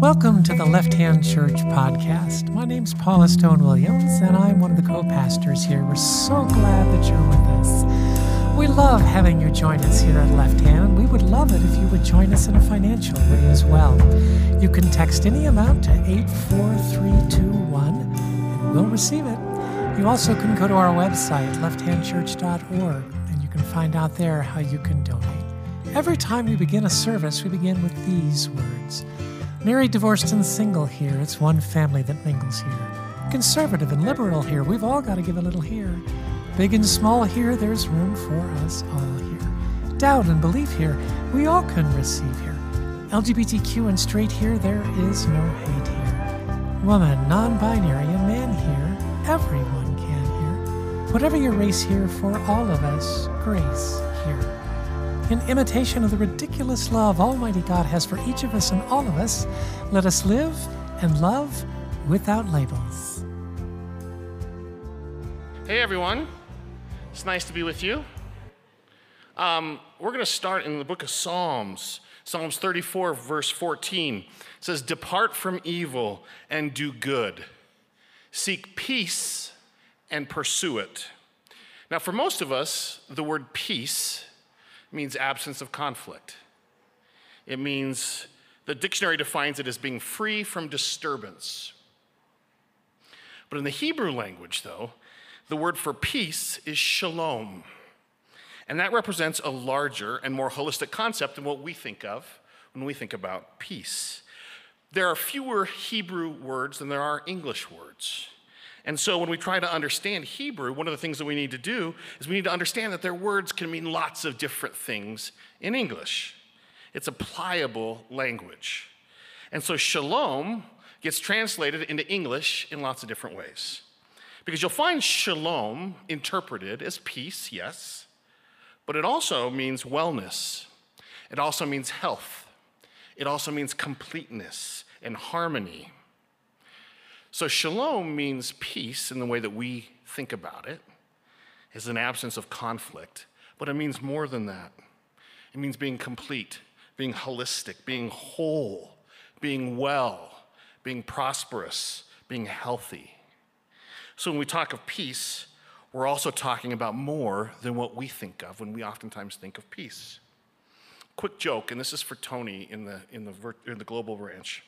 Welcome to the Left Hand Church podcast. My name's Paula Stone Williams, and I'm one of the co pastors here. We're so glad that you're with us. We love having you join us here at Left Hand. We would love it if you would join us in a financial way as well. You can text any amount to 84321 and we'll receive it. You also can go to our website, lefthandchurch.org, and you can find out there how you can donate. Every time we begin a service, we begin with these words Married, divorced, and single here, it's one family that mingles here. Conservative and liberal here, we've all got to give a little here. Big and small here, there's room for us all here. Doubt and belief here, we all can receive here. LGBTQ and straight here, there is no hate here. Woman, non binary, and man here, everyone can here. Whatever your race here, for all of us, grace in imitation of the ridiculous love Almighty God has for each of us and all of us, let us live and love without labels. Hey everyone, it's nice to be with you. Um, we're going to start in the book of Psalms. Psalms 34, verse 14 it says, Depart from evil and do good, seek peace and pursue it. Now, for most of us, the word peace means absence of conflict. It means the dictionary defines it as being free from disturbance. But in the Hebrew language, though, the word for peace is shalom. And that represents a larger and more holistic concept than what we think of when we think about peace. There are fewer Hebrew words than there are English words. And so when we try to understand Hebrew, one of the things that we need to do is we need to understand that their words can mean lots of different things in English. It's a pliable language. And so shalom gets translated into English in lots of different ways. Because you'll find shalom interpreted as peace, yes, but it also means wellness. It also means health. It also means completeness and harmony. So, shalom means peace in the way that we think about it, is an absence of conflict, but it means more than that. It means being complete, being holistic, being whole, being well, being prosperous, being healthy. So, when we talk of peace, we're also talking about more than what we think of when we oftentimes think of peace. Quick joke, and this is for Tony in the, in the, in the Global Ranch.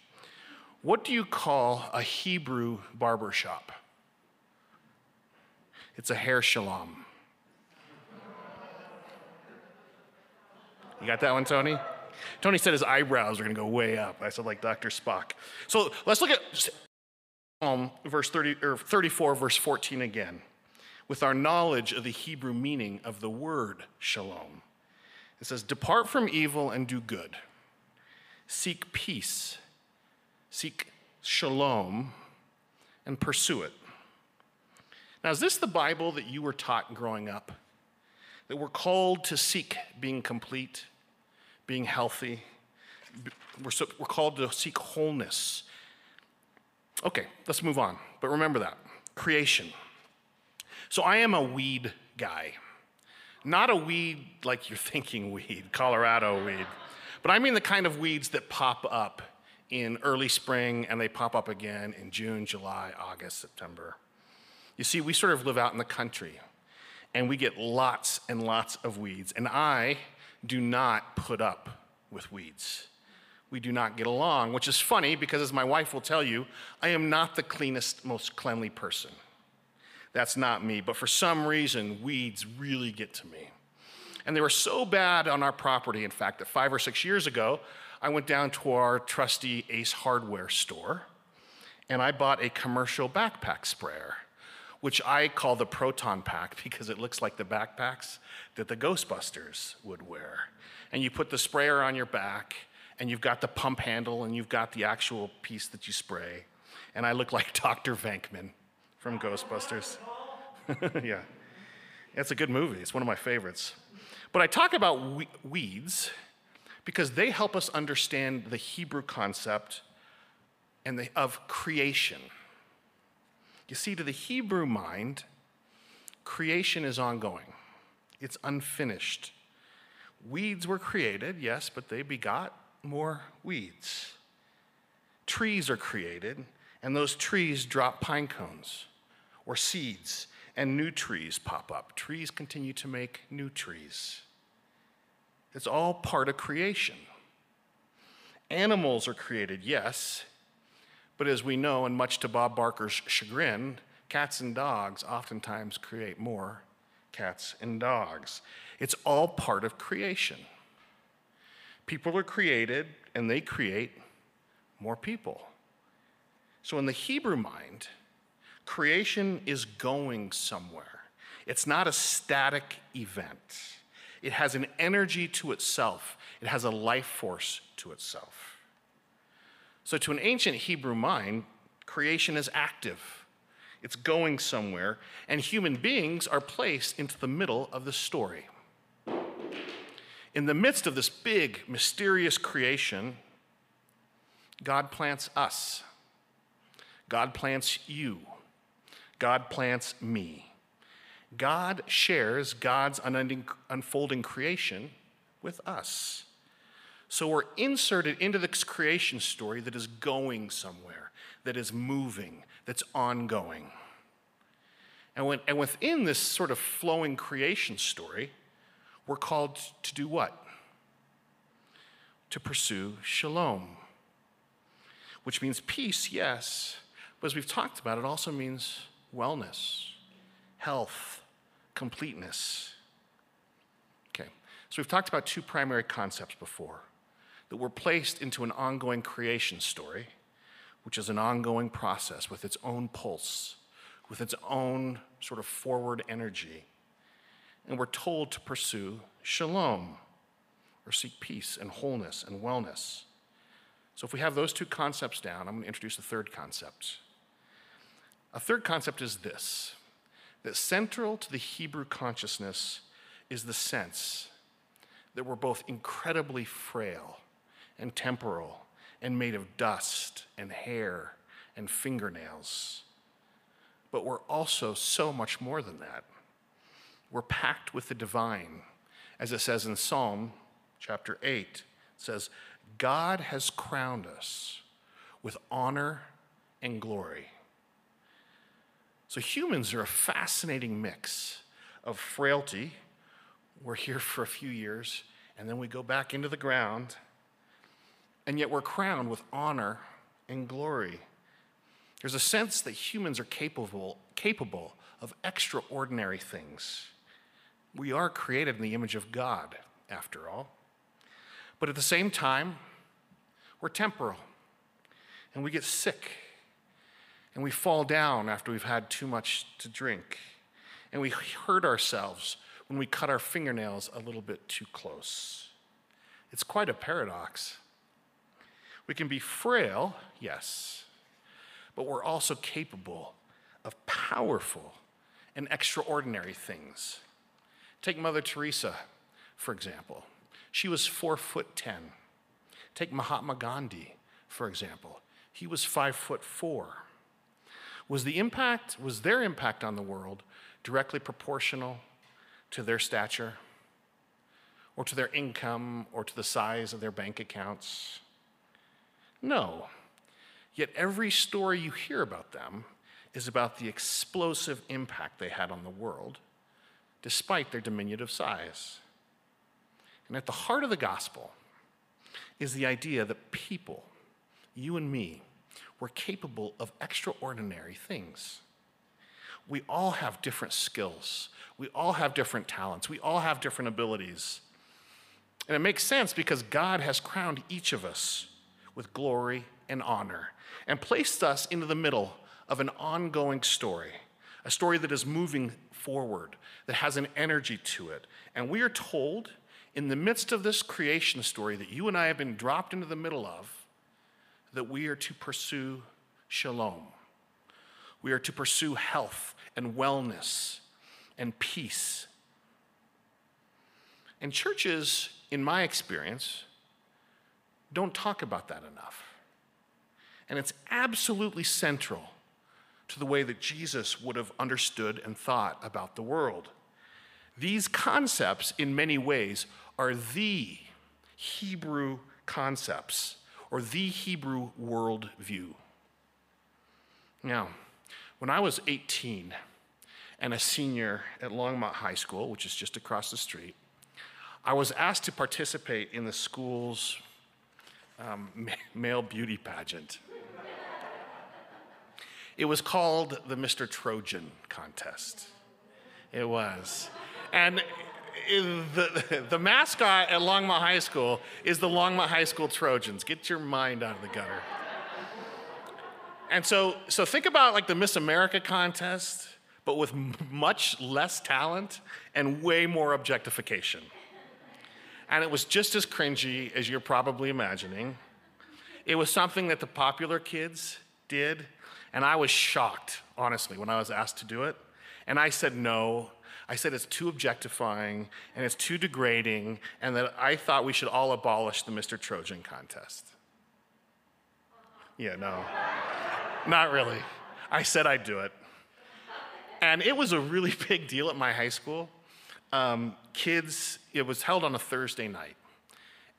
What do you call a Hebrew barber shop? It's a hair shalom. You got that one, Tony? Tony said his eyebrows are going to go way up. I said, like Dr. Spock. So let's look at Psalm verse 30, or 34, verse 14 again, with our knowledge of the Hebrew meaning of the word shalom. It says, Depart from evil and do good, seek peace seek shalom, and pursue it. Now, is this the Bible that you were taught growing up? That we're called to seek being complete, being healthy? We're, so, we're called to seek wholeness. Okay, let's move on. But remember that creation. So I am a weed guy. Not a weed like you're thinking weed, Colorado weed, but I mean the kind of weeds that pop up in early spring and they pop up again in June, July, August, September. You see, we sort of live out in the country and we get lots and lots of weeds. And I do not put up with weeds. We do not get along, which is funny because, as my wife will tell you, I am not the cleanest, most cleanly person. That's not me. But for some reason, weeds really get to me. And they were so bad on our property, in fact, that five or six years ago, I went down to our trusty Ace Hardware store and I bought a commercial backpack sprayer, which I call the Proton Pack because it looks like the backpacks that the Ghostbusters would wear. And you put the sprayer on your back, and you've got the pump handle, and you've got the actual piece that you spray. And I look like Dr. Venkman from Ghostbusters. yeah. It's a good movie, it's one of my favorites. But I talk about weeds because they help us understand the Hebrew concept and the, of creation. You see, to the Hebrew mind, creation is ongoing, it's unfinished. Weeds were created, yes, but they begot more weeds. Trees are created, and those trees drop pine cones or seeds, and new trees pop up. Trees continue to make new trees. It's all part of creation. Animals are created, yes, but as we know, and much to Bob Barker's chagrin, cats and dogs oftentimes create more cats and dogs. It's all part of creation. People are created and they create more people. So, in the Hebrew mind, creation is going somewhere. It's not a static event, it has an energy to itself, it has a life force to itself. So, to an ancient Hebrew mind, creation is active, it's going somewhere, and human beings are placed into the middle of the story. In the midst of this big, mysterious creation, God plants us. God plants you. God plants me. God shares God's unfolding creation with us. So we're inserted into this creation story that is going somewhere, that is moving, that's ongoing. And, when, and within this sort of flowing creation story, we're called to do what? To pursue shalom, which means peace, yes, but as we've talked about, it also means wellness, health, completeness. Okay, so we've talked about two primary concepts before that we're placed into an ongoing creation story, which is an ongoing process with its own pulse, with its own sort of forward energy and we're told to pursue shalom, or seek peace and wholeness and wellness. So, if we have those two concepts down, I'm going to introduce a third concept. A third concept is this that central to the Hebrew consciousness is the sense that we're both incredibly frail and temporal and made of dust and hair and fingernails. But we're also so much more than that. We're packed with the divine. As it says in Psalm chapter 8, it says, God has crowned us with honor and glory. So humans are a fascinating mix of frailty. We're here for a few years, and then we go back into the ground, and yet we're crowned with honor and glory. There's a sense that humans are capable, capable of extraordinary things. We are created in the image of God, after all. But at the same time, we're temporal and we get sick and we fall down after we've had too much to drink and we hurt ourselves when we cut our fingernails a little bit too close. It's quite a paradox. We can be frail, yes, but we're also capable of powerful and extraordinary things. Take Mother Teresa, for example. She was four foot ten. Take Mahatma Gandhi, for example. He was five foot four. Was the impact, was their impact on the world directly proportional to their stature or to their income or to the size of their bank accounts? No. Yet every story you hear about them is about the explosive impact they had on the world despite their diminutive size. And at the heart of the gospel is the idea that people, you and me, were capable of extraordinary things. We all have different skills. We all have different talents. We all have different abilities. And it makes sense because God has crowned each of us with glory and honor and placed us into the middle of an ongoing story, a story that is moving forward, that has an energy to it. And we are told in the midst of this creation story that you and I have been dropped into the middle of, that we are to pursue shalom. We are to pursue health and wellness and peace. And churches, in my experience, don't talk about that enough. And it's absolutely central to the way that Jesus would have understood and thought about the world. These concepts, in many ways, are the Hebrew concepts or the Hebrew worldview. Now, when I was 18 and a senior at Longmont High School, which is just across the street, I was asked to participate in the school's um, male beauty pageant. It was called the Mr. Trojan contest. It was. And the, the mascot at Longmont High School is the Longmont High School Trojans. Get your mind out of the gutter. And so, so think about like the Miss America contest, but with much less talent and way more objectification. And it was just as cringy as you're probably imagining. It was something that the popular kids did, and I was shocked, honestly, when I was asked to do it. And I said no. I said it's too objectifying and it's too degrading, and that I thought we should all abolish the Mr. Trojan contest. Yeah, no, not really. I said I'd do it. And it was a really big deal at my high school. Um, kids, it was held on a Thursday night,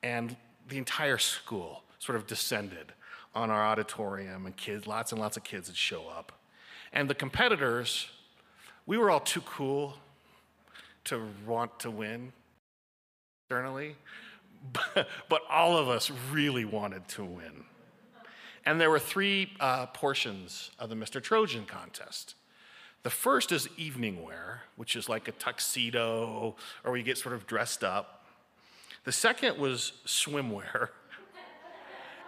and the entire school sort of descended on our auditorium, and kids, lots and lots of kids would show up. And the competitors, we were all too cool to want to win externally, but, but all of us really wanted to win. And there were three uh, portions of the Mr. Trojan contest. The first is evening wear, which is like a tuxedo or you get sort of dressed up. The second was swimwear.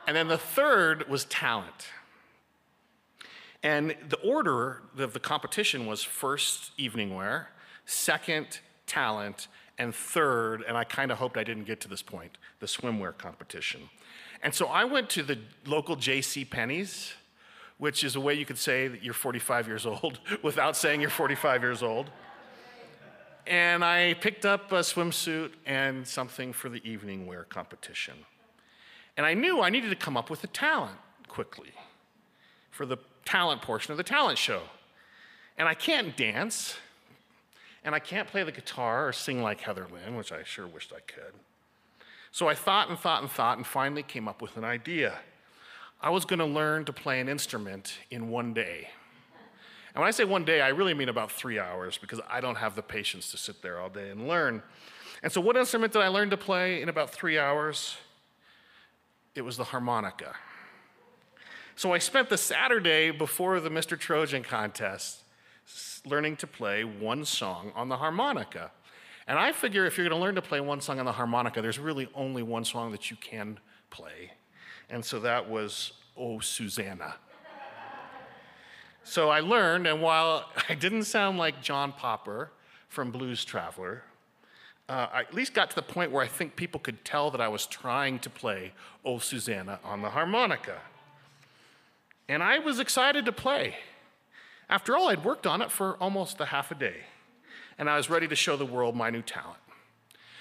And then the third was talent. And the order of the competition was first evening wear, second talent, and third, and I kind of hoped I didn't get to this point, the swimwear competition. And so I went to the local J.C. Penney's which is a way you could say that you're 45 years old without saying you're 45 years old. And I picked up a swimsuit and something for the evening wear competition. And I knew I needed to come up with a talent quickly for the talent portion of the talent show. And I can't dance, and I can't play the guitar or sing like Heather Lynn, which I sure wished I could. So I thought and thought and thought and finally came up with an idea. I was going to learn to play an instrument in one day. And when I say one day, I really mean about three hours because I don't have the patience to sit there all day and learn. And so, what instrument did I learn to play in about three hours? It was the harmonica. So, I spent the Saturday before the Mr. Trojan contest learning to play one song on the harmonica. And I figure if you're going to learn to play one song on the harmonica, there's really only one song that you can play. And so that was Oh Susanna. So I learned, and while I didn't sound like John Popper from Blues Traveler, uh, I at least got to the point where I think people could tell that I was trying to play Oh Susanna on the harmonica. And I was excited to play. After all, I'd worked on it for almost a half a day, and I was ready to show the world my new talent.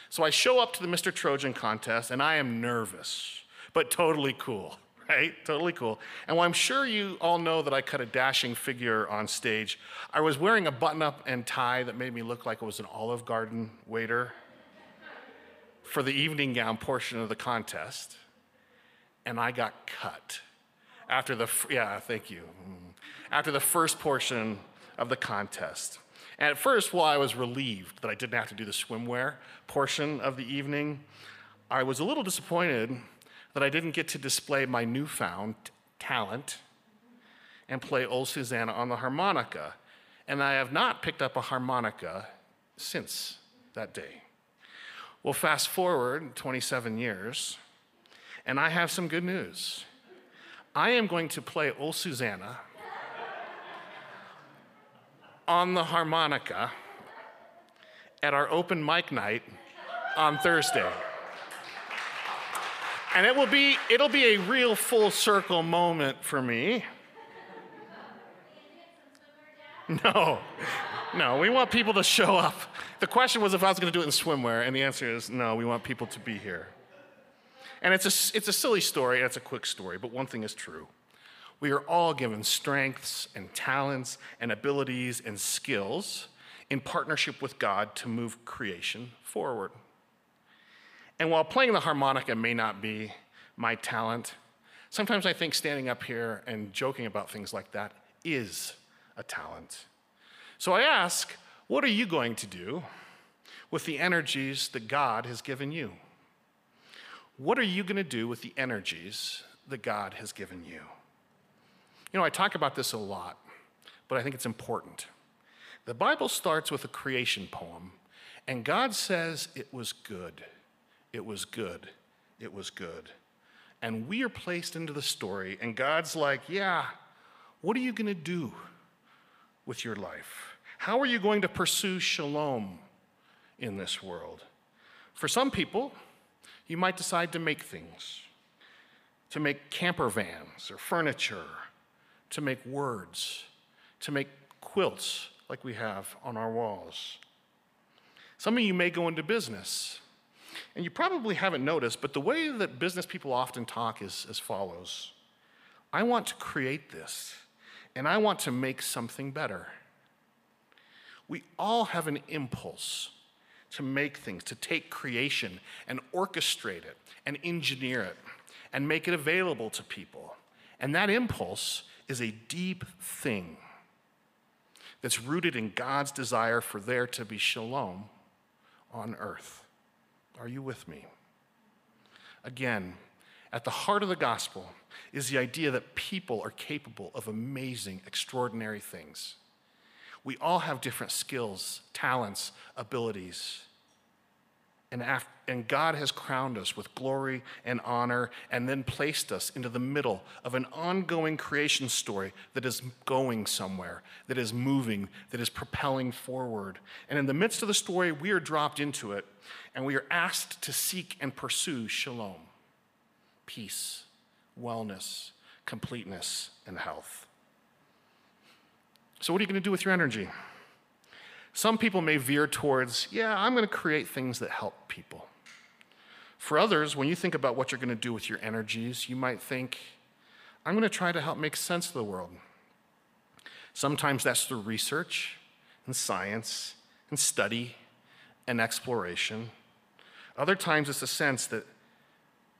So I show up to the Mr. Trojan contest, and I am nervous but totally cool, right? Totally cool. And while I'm sure you all know that I cut a dashing figure on stage, I was wearing a button up and tie that made me look like I was an Olive Garden waiter for the evening gown portion of the contest. And I got cut after the, yeah, thank you. Mm. After the first portion of the contest. And at first, while I was relieved that I didn't have to do the swimwear portion of the evening, I was a little disappointed that I didn't get to display my newfound talent and play Old Susanna on the harmonica. And I have not picked up a harmonica since that day. Well, fast forward 27 years, and I have some good news. I am going to play Old Susanna on the harmonica at our open mic night on Thursday. And it will be, it'll be a real full circle moment for me. No, no, we want people to show up. The question was if I was going to do it in swimwear, and the answer is no, we want people to be here. And it's a, it's a silly story, and it's a quick story, but one thing is true. We are all given strengths and talents and abilities and skills in partnership with God to move creation forward. And while playing the harmonica may not be my talent, sometimes I think standing up here and joking about things like that is a talent. So I ask, what are you going to do with the energies that God has given you? What are you going to do with the energies that God has given you? You know, I talk about this a lot, but I think it's important. The Bible starts with a creation poem, and God says it was good. It was good. It was good. And we are placed into the story, and God's like, yeah, what are you going to do with your life? How are you going to pursue shalom in this world? For some people, you might decide to make things, to make camper vans or furniture, to make words, to make quilts like we have on our walls. Some of you may go into business, and you probably haven't noticed, but the way that business people often talk is as follows I want to create this, and I want to make something better. We all have an impulse to make things, to take creation and orchestrate it and engineer it and make it available to people. And that impulse is a deep thing that's rooted in God's desire for there to be shalom on earth. Are you with me? Again, at the heart of the gospel is the idea that people are capable of amazing, extraordinary things. We all have different skills, talents, abilities. And, and God has crowned us with glory and honor and then placed us into the middle of an ongoing creation story that is going somewhere, that is moving, that is propelling forward. And in the midst of the story, we are dropped into it and we are asked to seek and pursue shalom, peace, wellness, completeness, and health. So, what are you going to do with your energy? Some people may veer towards, yeah, I'm going to create things that help people. For others, when you think about what you're going to do with your energies, you might think, I'm going to try to help make sense of the world. Sometimes that's through research and science and study and exploration. Other times it's a sense that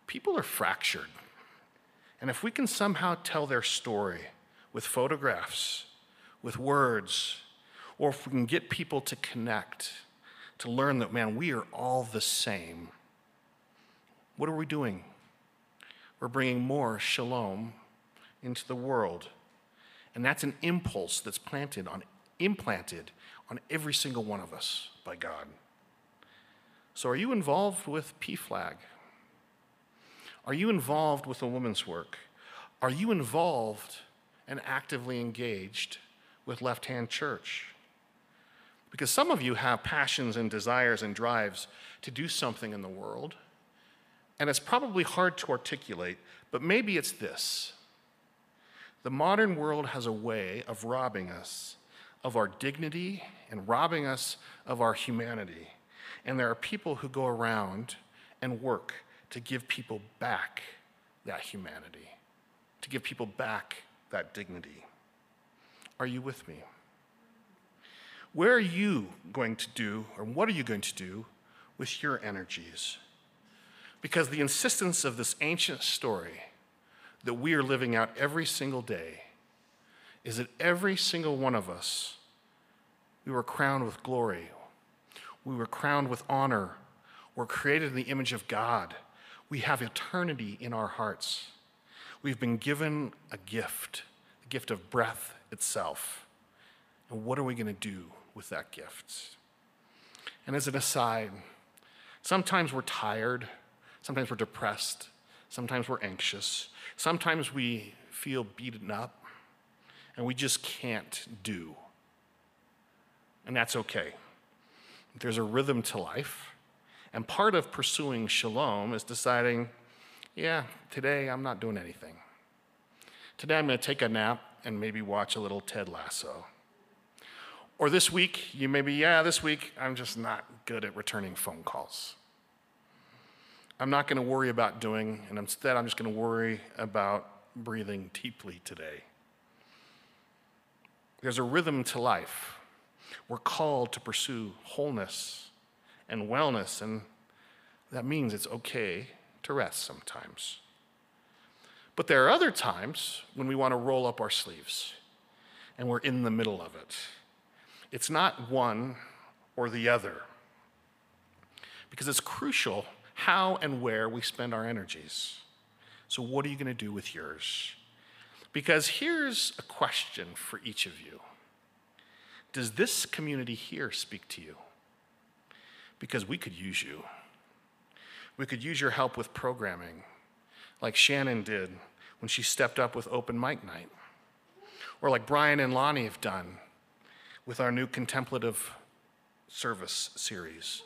people are fractured. And if we can somehow tell their story with photographs with words, or if we can get people to connect, to learn that, man, we are all the same, what are we doing? We're bringing more shalom into the world. And that's an impulse that's planted on, implanted on every single one of us by God. So, are you involved with PFLAG? Are you involved with the woman's work? Are you involved and actively engaged with Left Hand Church. Because some of you have passions and desires and drives to do something in the world, and it's probably hard to articulate, but maybe it's this. The modern world has a way of robbing us of our dignity and robbing us of our humanity. And there are people who go around and work to give people back that humanity, to give people back that dignity. Are you with me? Where are you going to do, or what are you going to do with your energies? Because the insistence of this ancient story that we are living out every single day is that every single one of us, we were crowned with glory, we were crowned with honor, we're created in the image of God, we have eternity in our hearts. We've been given a gift, the gift of breath itself. And what are we going to do with that gift? And as an aside, sometimes we're tired, sometimes we're depressed, sometimes we're anxious, sometimes we feel beaten up, and we just can't do. And that's okay. There's a rhythm to life. And part of pursuing shalom is deciding, yeah, today I'm not doing anything. Today I'm going to take a nap and maybe watch a little Ted Lasso. Or this week, you may be, yeah, this week I'm just not good at returning phone calls. I'm not going to worry about doing, and instead I'm just going to worry about breathing deeply today. There's a rhythm to life. We're called to pursue wholeness and wellness, and that means it's okay to rest sometimes. But there are other times when we want to roll up our sleeves and we're in the middle of it. It's not one or the other, because it's crucial how and where we spend our energies. So, what are you going to do with yours? Because here's a question for each of you Does this community here speak to you? Because we could use you. We could use your help with programming, like Shannon did when she stepped up with open mic night, or like Brian and Lonnie have done with our new contemplative service series,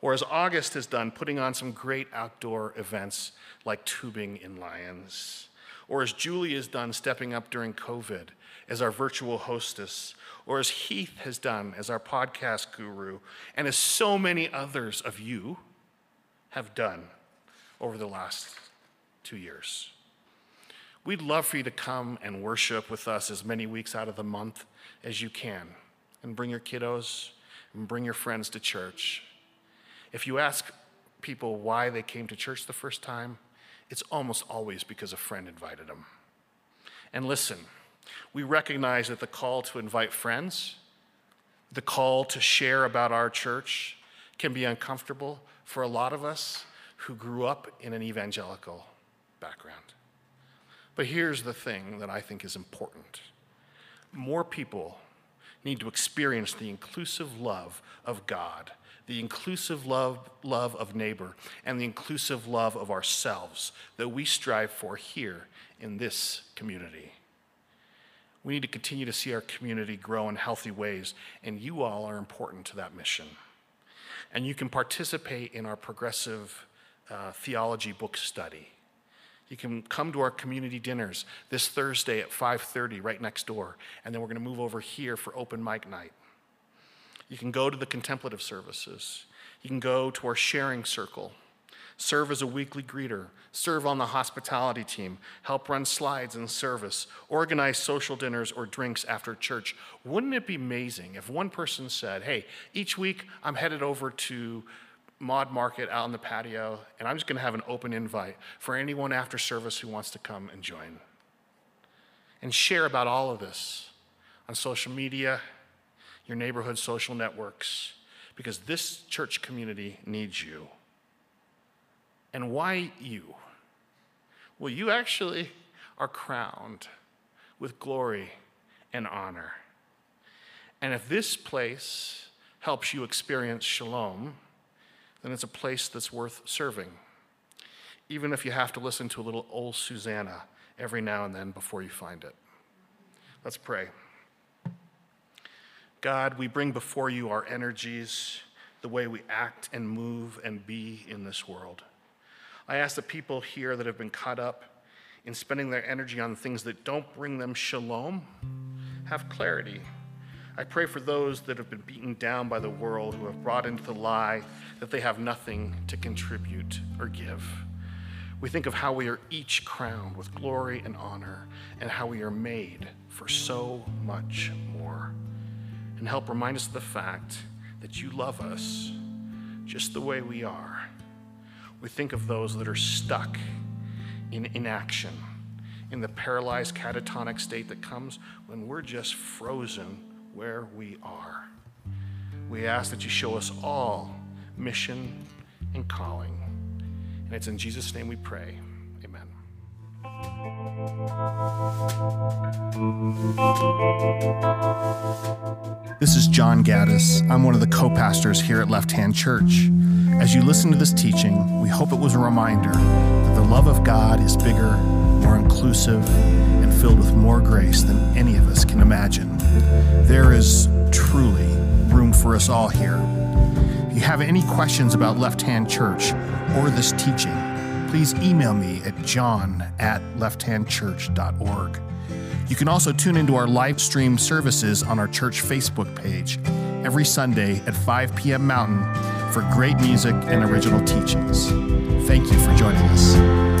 or as August has done, putting on some great outdoor events like tubing in Lyons, or as Julie has done, stepping up during COVID as our virtual hostess, or as Heath has done as our podcast guru, and as so many others of you have done over the last two years. We'd love for you to come and worship with us as many weeks out of the month as you can, and bring your kiddos and bring your friends to church. If you ask people why they came to church the first time, it's almost always because a friend invited them. And listen, we recognize that the call to invite friends, the call to share about our church, can be uncomfortable for a lot of us who grew up in an evangelical background. But here's the thing that I think is important more people need to experience the inclusive love of God, the inclusive love, love of neighbor, and the inclusive love of ourselves that we strive for here in this community. We need to continue to see our community grow in healthy ways, and you all are important to that mission and you can participate in our progressive uh, theology book study. You can come to our community dinners this Thursday at 5:30 right next door, and then we're going to move over here for open mic night. You can go to the contemplative services. You can go to our sharing circle serve as a weekly greeter, serve on the hospitality team, help run slides in service, organize social dinners or drinks after church. Wouldn't it be amazing if one person said, Hey, each week I'm headed over to Mod Market out on the patio, and I'm just going to have an open invite for anyone after service who wants to come and join? And share about all of this on social media, your neighborhood social networks, because this church community needs you. And why you? Well, you actually are crowned with glory and honor. And if this place helps you experience shalom, then it's a place that's worth serving, even if you have to listen to a little old Susanna every now and then before you find it. Let's pray. God, we bring before you our energies, the way we act and move and be in this world. I ask the people here that have been caught up in spending their energy on things that don't bring them shalom have clarity. I pray for those that have been beaten down by the world, who have brought into the lie that they have nothing to contribute or give. We think of how we are each crowned with glory and honor, and how we are made for so much more. And help remind us of the fact that you love us just the way we are we think of those that are stuck in inaction, in the paralyzed catatonic state that comes when we're just frozen where we are. We ask that you show us all mission and calling. And it's in Jesus' name we pray. Amen. This is John Gaddis. I'm one of the co pastors here at Left Hand Church. As you listen to this teaching, we hope it was a reminder that the love of God is bigger, more inclusive, filled with more grace than any of us can imagine. There is truly room for us all here. If you have any questions about Left Hand Church or this teaching, please email me at john at lefthandchurch.org. You can also tune into our live stream services on our church Facebook page every Sunday at 5 p.m. Mountain for great music and original teachings. Thank you for joining us.